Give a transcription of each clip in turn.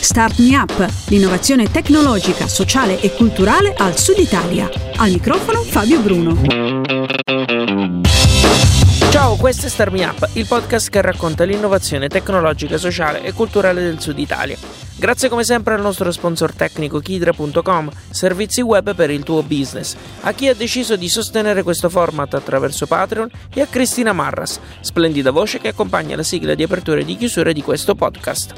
Start Me Up, l'innovazione tecnologica, sociale e culturale al Sud Italia. Al microfono Fabio Bruno. Ciao, questo è Start Me Up, il podcast che racconta l'innovazione tecnologica, sociale e culturale del Sud Italia. Grazie come sempre al nostro sponsor tecnico Kidra.com, servizi web per il tuo business, a chi ha deciso di sostenere questo format attraverso Patreon e a Cristina Marras, splendida voce che accompagna la sigla di apertura e di chiusura di questo podcast.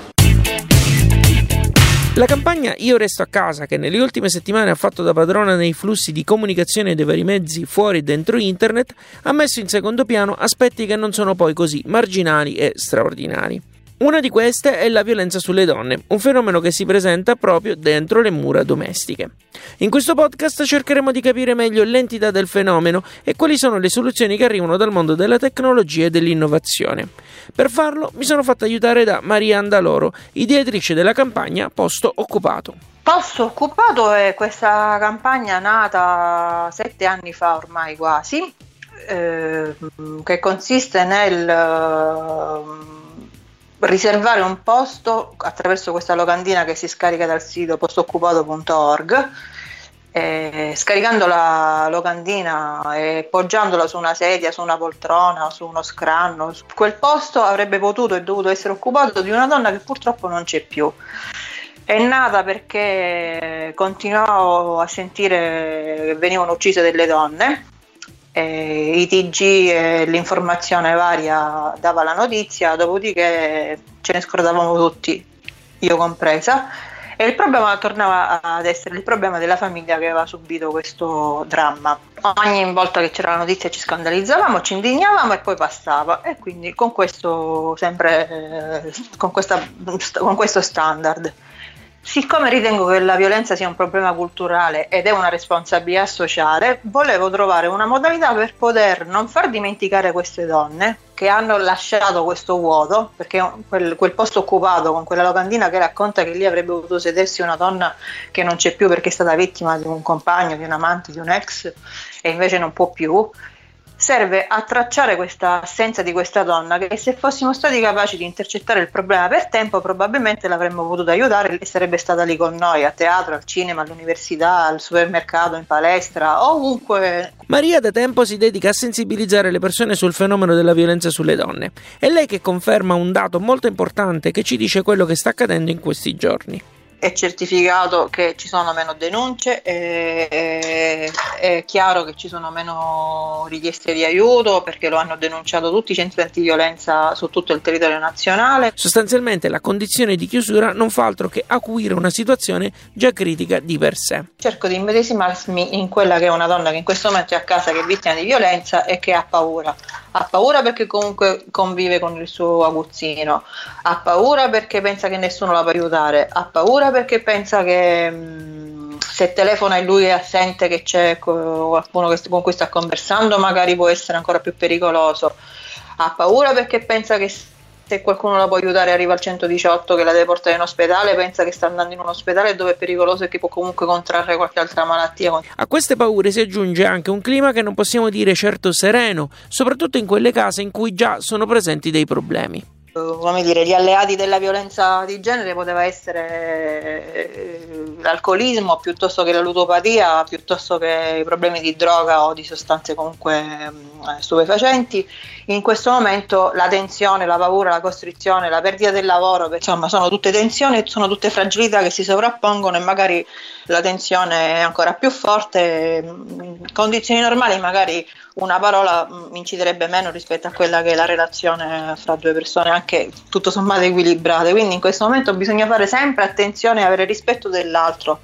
La campagna Io resto a casa, che nelle ultime settimane ha fatto da padrona nei flussi di comunicazione dei vari mezzi fuori e dentro internet, ha messo in secondo piano aspetti che non sono poi così marginali e straordinari. Una di queste è la violenza sulle donne, un fenomeno che si presenta proprio dentro le mura domestiche. In questo podcast cercheremo di capire meglio l'entità del fenomeno e quali sono le soluzioni che arrivano dal mondo della tecnologia e dell'innovazione. Per farlo mi sono fatto aiutare da Maria Andaloro, ideatrice della campagna Posto Occupato. Posto Occupato è questa campagna nata sette anni fa ormai quasi, eh, che consiste nel riservare un posto attraverso questa locandina che si scarica dal sito postoccupato.org. Eh, scaricando la locandina e poggiandola su una sedia, su una poltrona, su uno scranno, quel posto avrebbe potuto e dovuto essere occupato di una donna che purtroppo non c'è più. È nata perché continuavo a sentire che venivano uccise delle donne eh, i TG e l'informazione varia dava la notizia, dopodiché ce ne scordavamo tutti, io compresa, e il problema tornava ad essere il problema della famiglia che aveva subito questo dramma. Ogni volta che c'era la notizia ci scandalizzavamo, ci indignavamo e poi passava e quindi con questo sempre eh, con, questa, con questo standard. Siccome ritengo che la violenza sia un problema culturale ed è una responsabilità sociale, volevo trovare una modalità per poter non far dimenticare queste donne che hanno lasciato questo vuoto, perché quel, quel, posto occupato con quella locandina che racconta che lì avrebbe potuto sedersi una donna che non c'è più perché è stata vittima di un compagno, di un amante, di un ex e invece non può più, serve a tracciare questa assenza di questa donna che se fossimo stati capaci di intercettare il problema per tempo probabilmente l'avremmo potuto aiutare e sarebbe stata lì con noi a teatro, al cinema, all'università, al supermercato, in palestra, ovunque. Maria da tempo si dedica a sensibilizzare le persone sul fenomeno della violenza sulle donne. È lei che conferma un dato molto importante che ci dice quello che sta accadendo in questi giorni è certificato che ci sono meno denunce, è, è, chiaro che ci sono meno richieste di aiuto perché lo hanno denunciato tutti i centri antiviolenza su tutto il territorio nazionale. Sostanzialmente la condizione di chiusura non fa altro che acuire una situazione già critica di per sé. Cerco di immedesimarmi in quella che è una donna che in questo momento è a casa, che è vittima di violenza e che ha paura ha paura perché comunque convive con il suo aguzzino, ha paura perché pensa che nessuno la può aiutare, ha paura perché pensa che mm, se telefona e lui è assente che c'è qualcuno con cui sta conversando magari può essere ancora più pericoloso, ha paura perché pensa che se qualcuno la può aiutare arriva al 118 che la deve portare in ospedale, pensa che sta andando in un ospedale dove è pericoloso e che può comunque contrarre qualche altra malattia. A queste paure si aggiunge anche un clima che non possiamo dire certo sereno, soprattutto in quelle case in cui già sono presenti dei problemi come dire, gli alleati della violenza di genere poteva essere eh, l'alcolismo piuttosto che la ludopatia, piuttosto che i problemi di droga o di sostanze comunque mm, stupefacenti. In questo momento la tensione, la paura, la costrizione, la perdita del lavoro, insomma sono tutte tensioni, sono tutte fragilità che si sovrappongono e magari la tensione è ancora più forte. In condizioni normali magari una parola mm, inciderebbe meno rispetto a quella che è la relazione fra due persone, anche tutto sommato equilibrate. Quindi in questo momento bisogna fare sempre attenzione e avere rispetto dell'altro,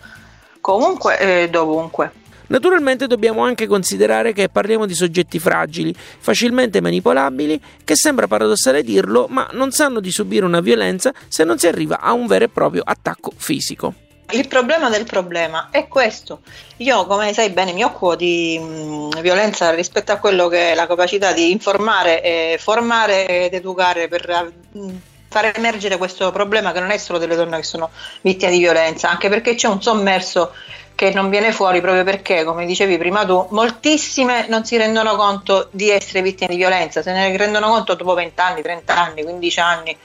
comunque e dovunque. Naturalmente dobbiamo anche considerare che parliamo di soggetti fragili, facilmente manipolabili, che sembra paradossale dirlo, ma non sanno di subire una violenza se non si arriva a un vero e proprio attacco fisico. Il problema del problema è questo. Io, come sai bene, mi occupo di mh, violenza rispetto a quello che è la capacità di informare, e formare ed educare per mh, far emergere questo problema che non è solo delle donne che sono vittime di violenza, anche perché c'è un sommerso che non viene fuori proprio perché, come dicevi prima tu, moltissime non si rendono conto di essere vittime di violenza, se ne rendono conto dopo 20 anni, 30 anni, 15 anni,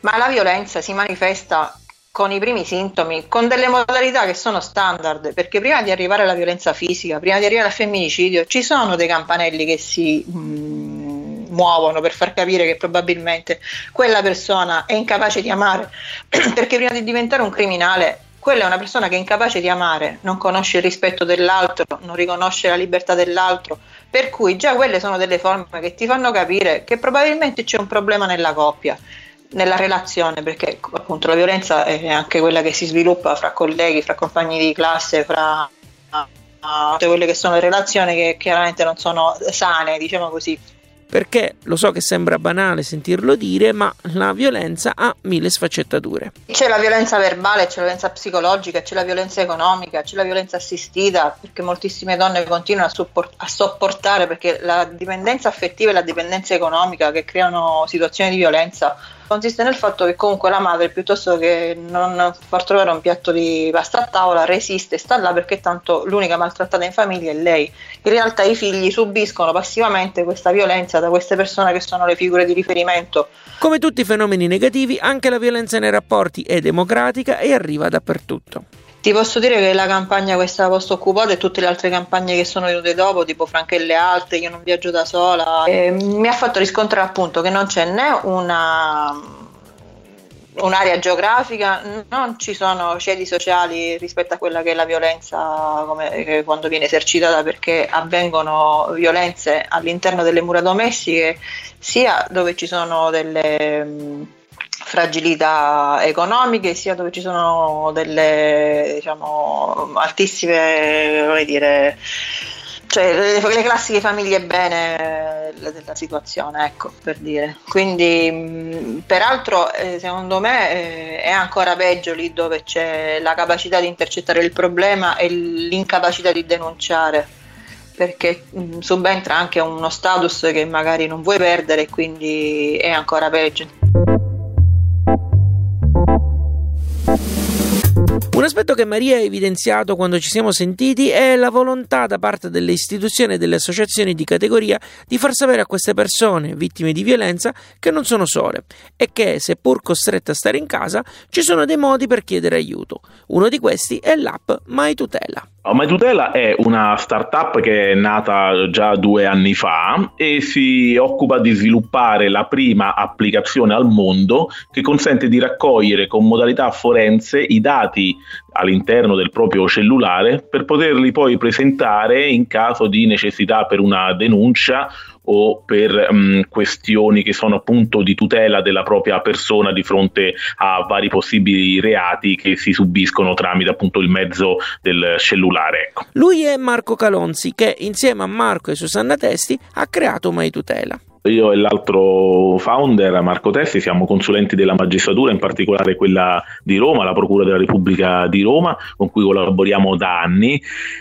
ma la violenza si manifesta con i primi sintomi, con delle modalità che sono standard, perché prima di arrivare alla violenza fisica, prima di arrivare al femminicidio, ci sono dei campanelli che si mh, mm, muovono per far capire che probabilmente quella persona è incapace di amare, perché prima di diventare un criminale, quella è una persona che è incapace di amare, non conosce il rispetto dell'altro, non riconosce la libertà dell'altro, per cui già quelle sono delle forme che ti fanno capire che probabilmente c'è un problema nella coppia nella relazione, perché appunto la violenza è anche quella che si sviluppa fra colleghi, fra compagni di classe, fra uh, tutte quelle che sono le relazioni che chiaramente non sono sane, diciamo così perché lo so che sembra banale sentirlo dire, ma la violenza ha mille sfaccettature. C'è la violenza verbale, c'è la violenza psicologica, c'è la violenza economica, c'è la violenza assistita, perché moltissime donne continuano a, support- a sopportare perché la dipendenza affettiva e la dipendenza economica che creano situazioni di violenza consiste nel fatto che comunque la madre piuttosto che non far trovare un piatto di pasta a tavola resiste, sta là perché tanto l'unica maltrattata in famiglia è lei. In realtà i figli subiscono passivamente questa violenza da queste persone che sono le figure di riferimento. Come tutti i fenomeni negativi, anche la violenza nei rapporti è democratica e arriva dappertutto. Ti posso dire che la campagna questa posto occupato e tutte le altre campagne che sono venute dopo, tipo Franchelle Alte, Io non viaggio da sola, eh, mi ha fatto riscontrare appunto che non c'è né una un'area geografica, non ci sono cedi sociali rispetto a quella che è la violenza come, quando viene esercitata perché avvengono violenze all'interno delle mura domestiche sia dove ci sono delle fragilità economiche, sia dove ci sono delle diciamo, altissime, come dire, cioè le, le, classiche famiglie bene della situazione, ecco, per dire. Quindi, mh, peraltro, eh, secondo me eh, è ancora peggio lì dove c'è la capacità di intercettare il problema e l'incapacità di denunciare perché mh, subentra anche uno status che magari non vuoi perdere e quindi è ancora peggio. Un aspetto che Maria ha evidenziato quando ci siamo sentiti è la volontà da parte delle istituzioni e delle associazioni di categoria di far sapere a queste persone vittime di violenza che non sono sole e che, seppur costrette a stare in casa, ci sono dei modi per chiedere aiuto. Uno di questi è l'app Mai Tutela. Mai Tutela è una startup che è nata già due anni fa e si occupa di sviluppare la prima applicazione al mondo che consente di raccogliere con modalità forense i dati all'interno del proprio cellulare per poterli poi presentare in caso di necessità per una denuncia o per um, questioni che sono appunto di tutela della propria persona di fronte a vari possibili reati che si subiscono tramite appunto il mezzo del cellulare. Ecco. Lui è Marco Calonzi che insieme a Marco e Susanna Testi ha creato Mai Tutela. Io e l'altro founder, Marco Tessi, siamo consulenti della magistratura, in particolare quella di Roma, la Procura della Repubblica di Roma, con cui collaboriamo da anni.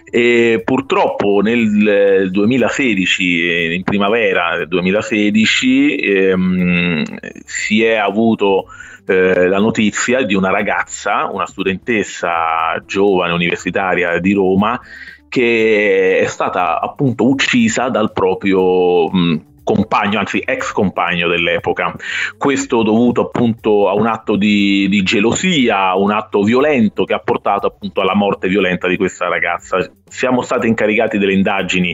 E purtroppo nel 2016, in primavera del 2016, ehm, si è avuto eh, la notizia di una ragazza, una studentessa giovane universitaria di Roma, che è stata appunto uccisa dal proprio mh, compagno, anzi ex compagno dell'epoca. Questo dovuto appunto a un atto di, di gelosia, un atto violento che ha portato appunto alla morte violenta di questa ragazza. Siamo stati incaricati delle indagini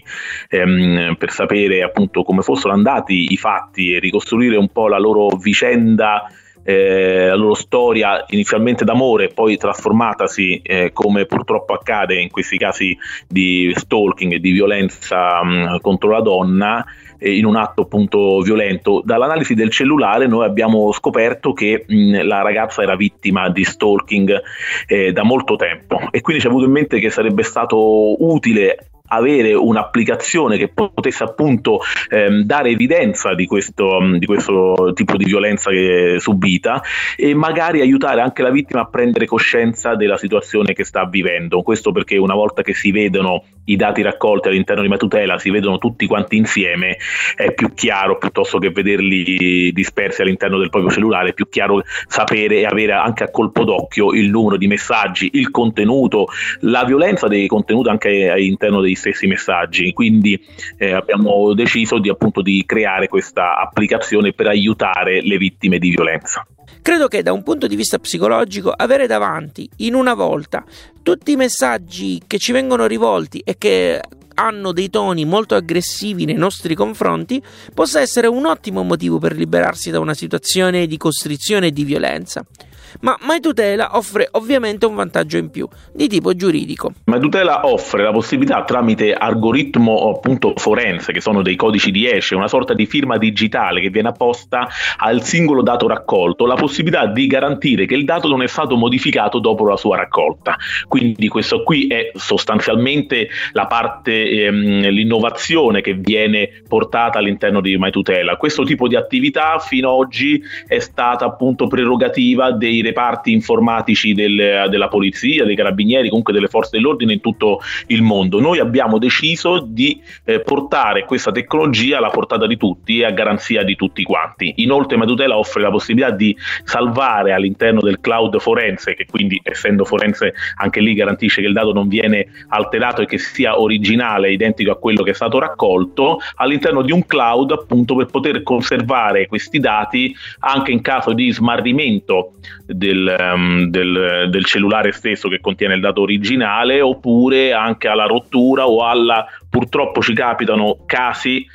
ehm, per sapere appunto come fossero andati i fatti e ricostruire un po' la loro vicenda eh, la loro storia inizialmente d'amore, poi trasformatasi, eh, come purtroppo accade in questi casi di stalking e di violenza mh, contro la donna, in un atto appunto violento. Dall'analisi del cellulare noi abbiamo scoperto che mh, la ragazza era vittima di stalking eh, da molto tempo e quindi ci è avuto in mente che sarebbe stato utile avere un'applicazione che potesse appunto ehm, dare evidenza di questo, di questo tipo di violenza che è subita e magari aiutare anche la vittima a prendere coscienza della situazione che sta vivendo. Questo perché una volta che si vedono i dati raccolti all'interno di Matutela, si vedono tutti quanti insieme, è più chiaro piuttosto che vederli dispersi all'interno del proprio cellulare, è più chiaro sapere e avere anche a colpo d'occhio il numero di messaggi, il contenuto, la violenza dei contenuti anche all'interno dei stessi messaggi. Quindi eh, abbiamo deciso di, appunto, di creare questa applicazione per aiutare le vittime di violenza. Credo che da un punto di vista psicologico avere davanti in una volta tutti i messaggi che ci vengono rivolti e che hanno dei toni molto aggressivi nei nostri confronti possa essere un ottimo motivo per liberarsi da una situazione di costrizione e di violenza ma MyTutela offre ovviamente un vantaggio in più di tipo giuridico. MyTutela offre la possibilità tramite algoritmo appunto forense, che sono dei codici di esce, una sorta di firma digitale che viene apposta al singolo dato raccolto, la possibilità di garantire che il dato non è stato modificato dopo la sua raccolta. Quindi questo qui è sostanzialmente la parte, ehm, l'innovazione che viene portata all'interno di MyTutela. Questo tipo di attività fino ad oggi è stata appunto prerogativa dei reparti informatici del, della polizia, dei carabinieri, comunque delle forze dell'ordine in tutto il mondo. Noi abbiamo deciso di eh, portare questa tecnologia alla portata di tutti e a garanzia di tutti quanti. Inoltre Matutela offre la possibilità di salvare all'interno del cloud forense, che quindi essendo forense anche lì garantisce che il dato non viene alterato e che sia originale, identico a quello che è stato raccolto, all'interno di un cloud appunto per poter conservare questi dati anche in caso di smarrimento del, um, del, del, cellulare stesso che contiene il dato originale oppure anche alla rottura o alla purtroppo ci capitano casi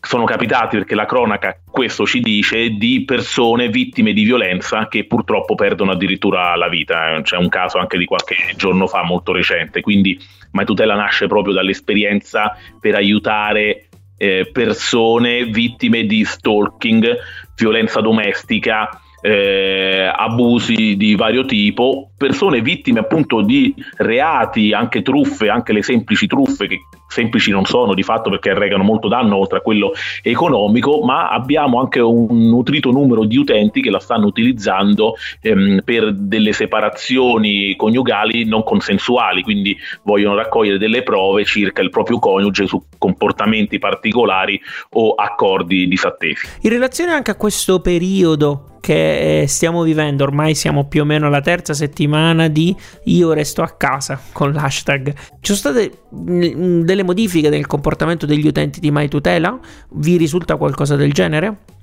sono capitati perché la cronaca questo ci dice di persone vittime di violenza che purtroppo perdono addirittura la vita. C'è un caso anche di qualche giorno fa molto recente. Quindi My Tutela nasce proprio dall'esperienza per aiutare eh, persone vittime di stalking, violenza domestica eh, abusi di vario tipo, persone vittime appunto di reati, anche truffe, anche le semplici truffe che semplici non sono di fatto perché arrecano molto danno oltre a quello economico, ma abbiamo anche un nutrito numero di utenti che la stanno utilizzando ehm, per delle separazioni coniugali non consensuali, quindi vogliono raccogliere delle prove circa il proprio coniuge su comportamenti particolari o accordi disattesi. In relazione anche a questo periodo che eh, stiamo vivendo, ormai siamo più o meno alla terza settimana di io resto a casa con l'hashtag. Ci sono state delle modifiche nel comportamento degli utenti di MyTutela? Vi risulta qualcosa del genere?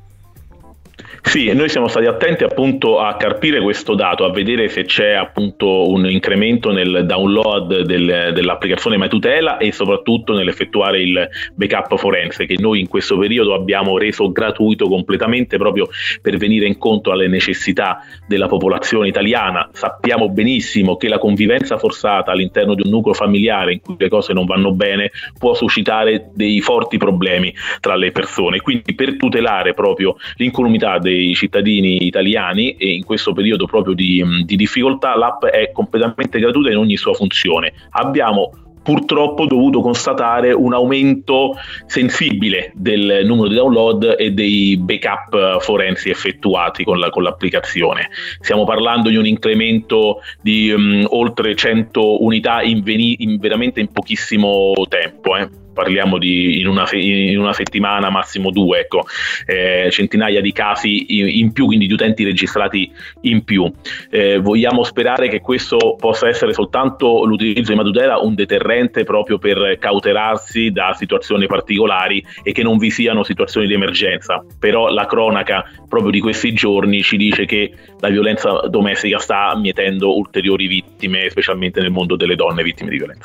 Sì, noi siamo stati attenti appunto a carpire questo dato, a vedere se c'è appunto un incremento nel download del, dell'applicazione MyTutela e soprattutto nell'effettuare il backup forense che noi in questo periodo abbiamo reso gratuito completamente proprio per venire incontro alle necessità della popolazione italiana. Sappiamo benissimo che la convivenza forzata all'interno di un nucleo familiare in cui le cose non vanno bene può suscitare dei forti problemi tra le persone, quindi per tutelare proprio l'incolumità dei dei cittadini italiani e in questo periodo proprio di, di difficoltà l'app è completamente gratuita in ogni sua funzione. Abbiamo purtroppo dovuto constatare un aumento sensibile del numero di download e dei backup forensi effettuati con, la, con l'applicazione. Stiamo parlando di un incremento di um, oltre 100 unità in, veni- in veramente in pochissimo tempo. Eh parliamo di in una, in una settimana, massimo due, ecco, eh, centinaia di casi in, più, quindi di utenti registrati in più. Eh, vogliamo sperare che questo possa essere soltanto l'utilizzo di Matutela un deterrente proprio per cautelarsi da situazioni particolari e che non vi siano situazioni di emergenza. Però la cronaca proprio di questi giorni ci dice che la violenza domestica sta mietendo ulteriori vittime, specialmente nel mondo delle donne vittime di violenza.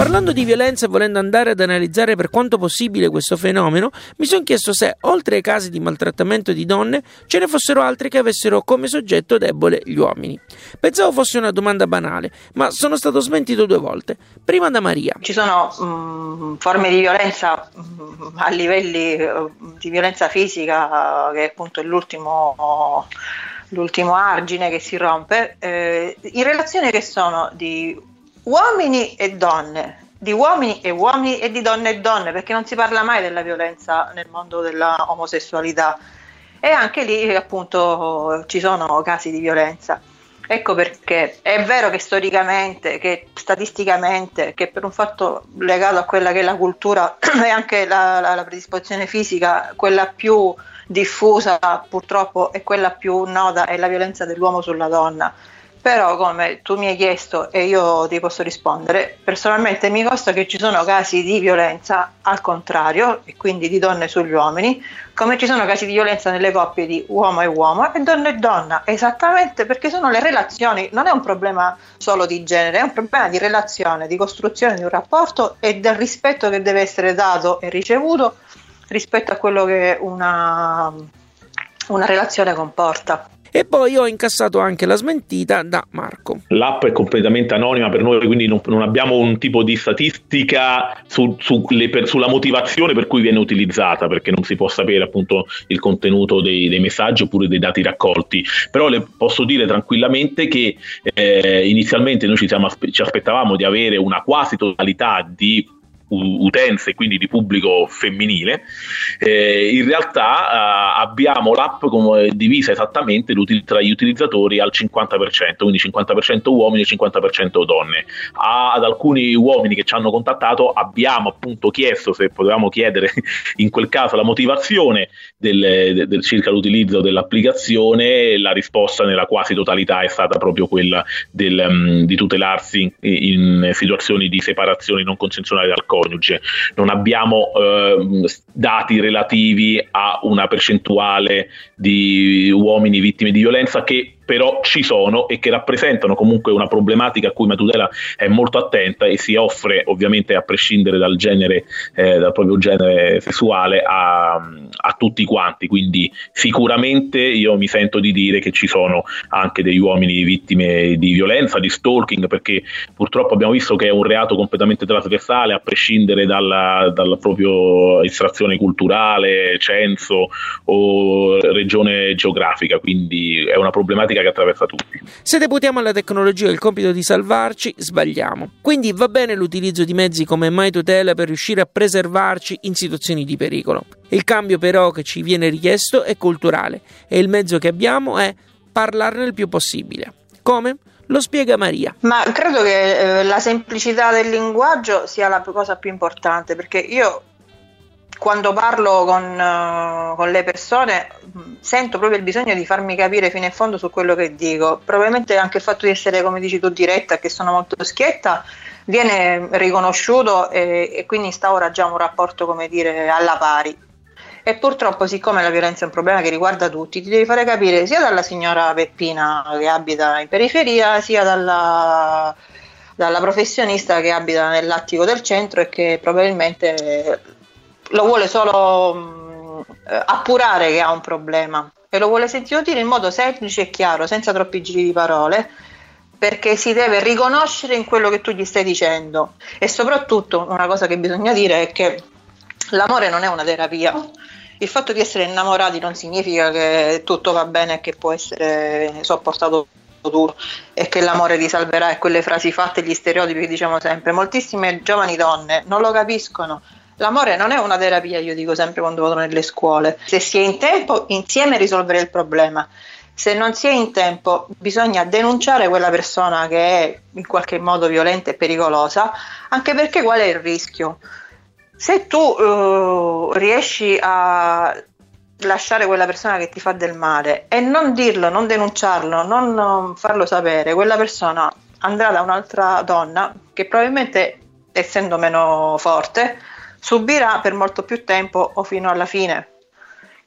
Parlando di violenza e volendo andare ad analizzare per quanto possibile questo fenomeno, mi sono chiesto se, oltre ai casi di maltrattamento di donne, ce ne fossero altri che avessero come soggetto debole gli uomini. Pensavo fosse una domanda banale, ma sono stato smentito due volte. Prima da Maria. Ci sono mh, mm, forme di violenza mh, mm, a livelli uh, di violenza fisica, che è appunto l'ultimo l'ultimo argine che si rompe, eh, in relazione che sono di uomini e donne, di uomini e uomini e di donne e donne, perché non si parla mai della violenza nel mondo della omosessualità. E anche lì appunto ci sono casi di violenza. Ecco perché. È vero che storicamente, che statisticamente, che per un fatto legato a quella che è la cultura e anche la, la, la predisposizione fisica, quella più diffusa purtroppo e quella più nota è la violenza dell'uomo sulla donna però come tu mi hai chiesto e io ti posso rispondere, personalmente mi consta che ci sono casi di violenza al contrario, e quindi di donne sugli uomini, come ci sono casi di violenza nelle coppie di uomo e uomo e donna e donna, esattamente perché sono le relazioni, non è un problema solo di genere, è un problema di relazione, di costruzione di un rapporto e del rispetto che deve essere dato e ricevuto rispetto a quello che una, una relazione comporta. E poi ho incassato anche la smentita da Marco. L'app è completamente anonima per noi, quindi non, non abbiamo un tipo di statistica su, su per, sulla motivazione per cui viene utilizzata, perché non si può sapere appunto il contenuto dei, dei messaggi oppure dei dati raccolti. Però le posso dire tranquillamente che eh, inizialmente noi ci, siamo, ci aspettavamo di avere una quasi totalità di utenze, quindi di pubblico femminile, eh, in realtà eh, abbiamo l'app divisa esattamente tra gli utilizzatori al 50%, quindi 50% uomini e 50% donne. A, ad alcuni uomini che ci hanno contattato abbiamo appunto chiesto se potevamo chiedere in quel caso la motivazione del, del, circa l'utilizzo dell'applicazione, la risposta nella quasi totalità è stata proprio quella del, um, di tutelarsi in, in situazioni di separazione non consensuale dal codice coniuge, non abbiamo eh, dati relativi a una percentuale di uomini vittime di violenza che però ci sono e che rappresentano comunque una problematica a cui Matutela è molto attenta e si offre ovviamente a prescindere dal genere, eh, dal proprio genere sessuale a, a, tutti quanti, quindi sicuramente io mi sento di dire che ci sono anche degli uomini vittime di violenza, di stalking, perché purtroppo abbiamo visto che è un reato completamente trasversale a prescindere dalla, dalla propria estrazione culturale, censo o regione geografica, quindi è una problematica che attraversa tutti. Se deputiamo alla tecnologia il compito di salvarci, sbagliamo. Quindi va bene l'utilizzo di mezzi come MyTutela per riuscire a preservarci in situazioni di pericolo. Il cambio però che ci viene richiesto è culturale e il mezzo che abbiamo è parlarne il più possibile. Come? Lo spiega Maria. Ma credo che eh, la semplicità del linguaggio sia la cosa più importante perché io quando parlo con, uh, con, le persone sento proprio il bisogno di farmi capire fino in fondo su quello che dico. Probabilmente anche il fatto di essere, come dici tu, diretta, che sono molto schietta, viene riconosciuto e, e quindi instaura già un rapporto, come dire, alla pari. E purtroppo, siccome la violenza è un problema che riguarda tutti, ti devi fare capire sia dalla signora Peppina che abita in periferia, sia dalla, dalla professionista che abita nell'attico del centro e che probabilmente lo vuole solo mh, eh, appurare che ha un problema e lo vuole sentire dire in modo semplice e chiaro, senza troppi giri di parole, perché si deve riconoscere in quello che tu gli stai dicendo e soprattutto una cosa che bisogna dire è che l'amore non è una terapia. Il fatto di essere innamorati non significa che tutto va bene e che può essere sopportato duro e che l'amore ti salverà e quelle frasi fatte, gli stereotipi che diciamo sempre. Moltissime giovani donne non lo capiscono. L'amore non è una terapia, io dico sempre quando vado nelle scuole. Se si è in tempo, insieme risolvere il problema. Se non si è in tempo, bisogna denunciare quella persona che è in qualche modo violenta e pericolosa, anche perché qual è il rischio? Se tu uh, riesci a lasciare quella persona che ti fa del male e non dirlo, non denunciarlo, non farlo sapere, quella persona andrà da un'altra donna che probabilmente, essendo meno forte, subirà per molto più tempo o fino alla fine.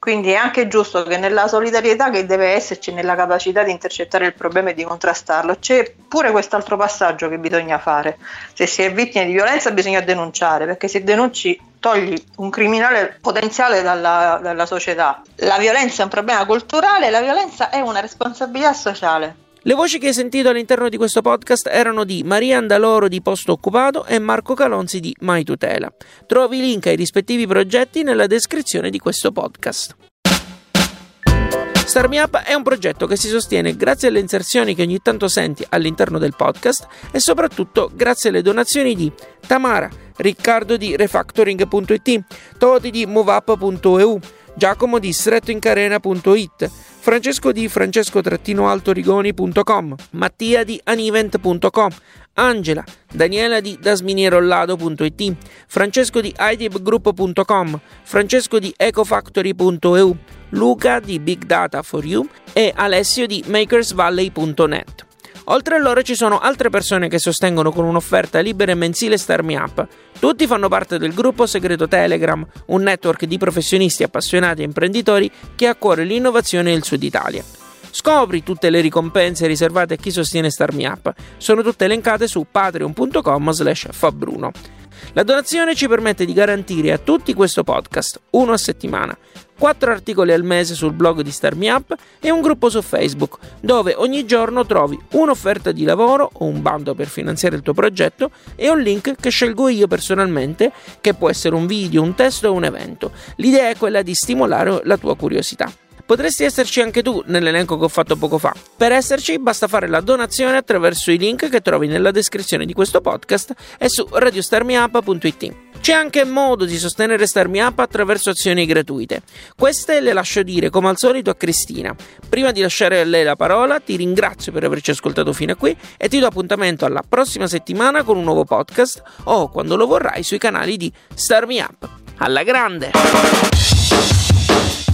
Quindi è anche giusto che nella solidarietà che deve esserci, nella capacità di intercettare il problema e di contrastarlo, c'è pure quest'altro passaggio che bisogna fare. Se si è vittime di violenza bisogna denunciare, perché se denunci togli un criminale potenziale dalla, dalla società. La violenza è un problema culturale, la violenza è una responsabilità sociale. Le voci che hai sentito all'interno di questo podcast erano di Maria Andaloro di Posto Occupato e Marco Calonzi di Mai Tutela. Trovi i link ai rispettivi progetti nella descrizione di questo podcast. Start Me Up è un progetto che si sostiene grazie alle inserzioni che ogni tanto senti all'interno del podcast e soprattutto grazie alle donazioni di Tamara, Riccardo di Refactoring.it, Toti di MoveUp.eu, Giacomo di strettoincarena.it, Francesco di francesco-altorigoni.com, Mattia di anivent.com, Angela, Daniela di dasminierollado.it, Francesco di idibgroup.com, Francesco di ecofactory.eu, Luca di Big Data for You e Alessio di makersvalley.net. Oltre a loro ci sono altre persone che sostengono con un'offerta libera e mensile Star Up. Tutti fanno parte del gruppo segreto Telegram, un network di professionisti appassionati e imprenditori che ha a cuore l'innovazione nel Sud Italia. Scopri tutte le ricompense riservate a chi sostiene Star Up. Sono tutte elencate su patreon.com slash fabbruno. La donazione ci permette di garantire a tutti questo podcast, uno a settimana, 4 articoli al mese sul blog di Star Me Up e un gruppo su Facebook, dove ogni giorno trovi un'offerta di lavoro o un bando per finanziare il tuo progetto e un link che scelgo io personalmente, che può essere un video, un testo o un evento. L'idea è quella di stimolare la tua curiosità. Potresti esserci anche tu nell'elenco che ho fatto poco fa. Per esserci basta fare la donazione attraverso i link che trovi nella descrizione di questo podcast e su radiostarmiup.it. C'è anche modo di sostenere Starmi Up attraverso azioni gratuite. Queste le lascio dire come al solito a Cristina. Prima di lasciare a lei la parola, ti ringrazio per averci ascoltato fino a qui e ti do appuntamento alla prossima settimana con un nuovo podcast o quando lo vorrai sui canali di Starmi Up. Alla grande!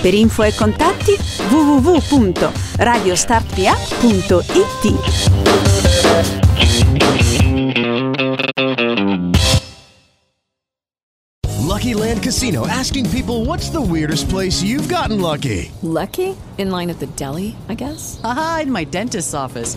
Per info e contatti www.radiostartpa.it. Lucky Land Casino asking people what's the weirdest place you've gotten lucky? Lucky? In line at the deli, I guess? Aha, in my dentist's office.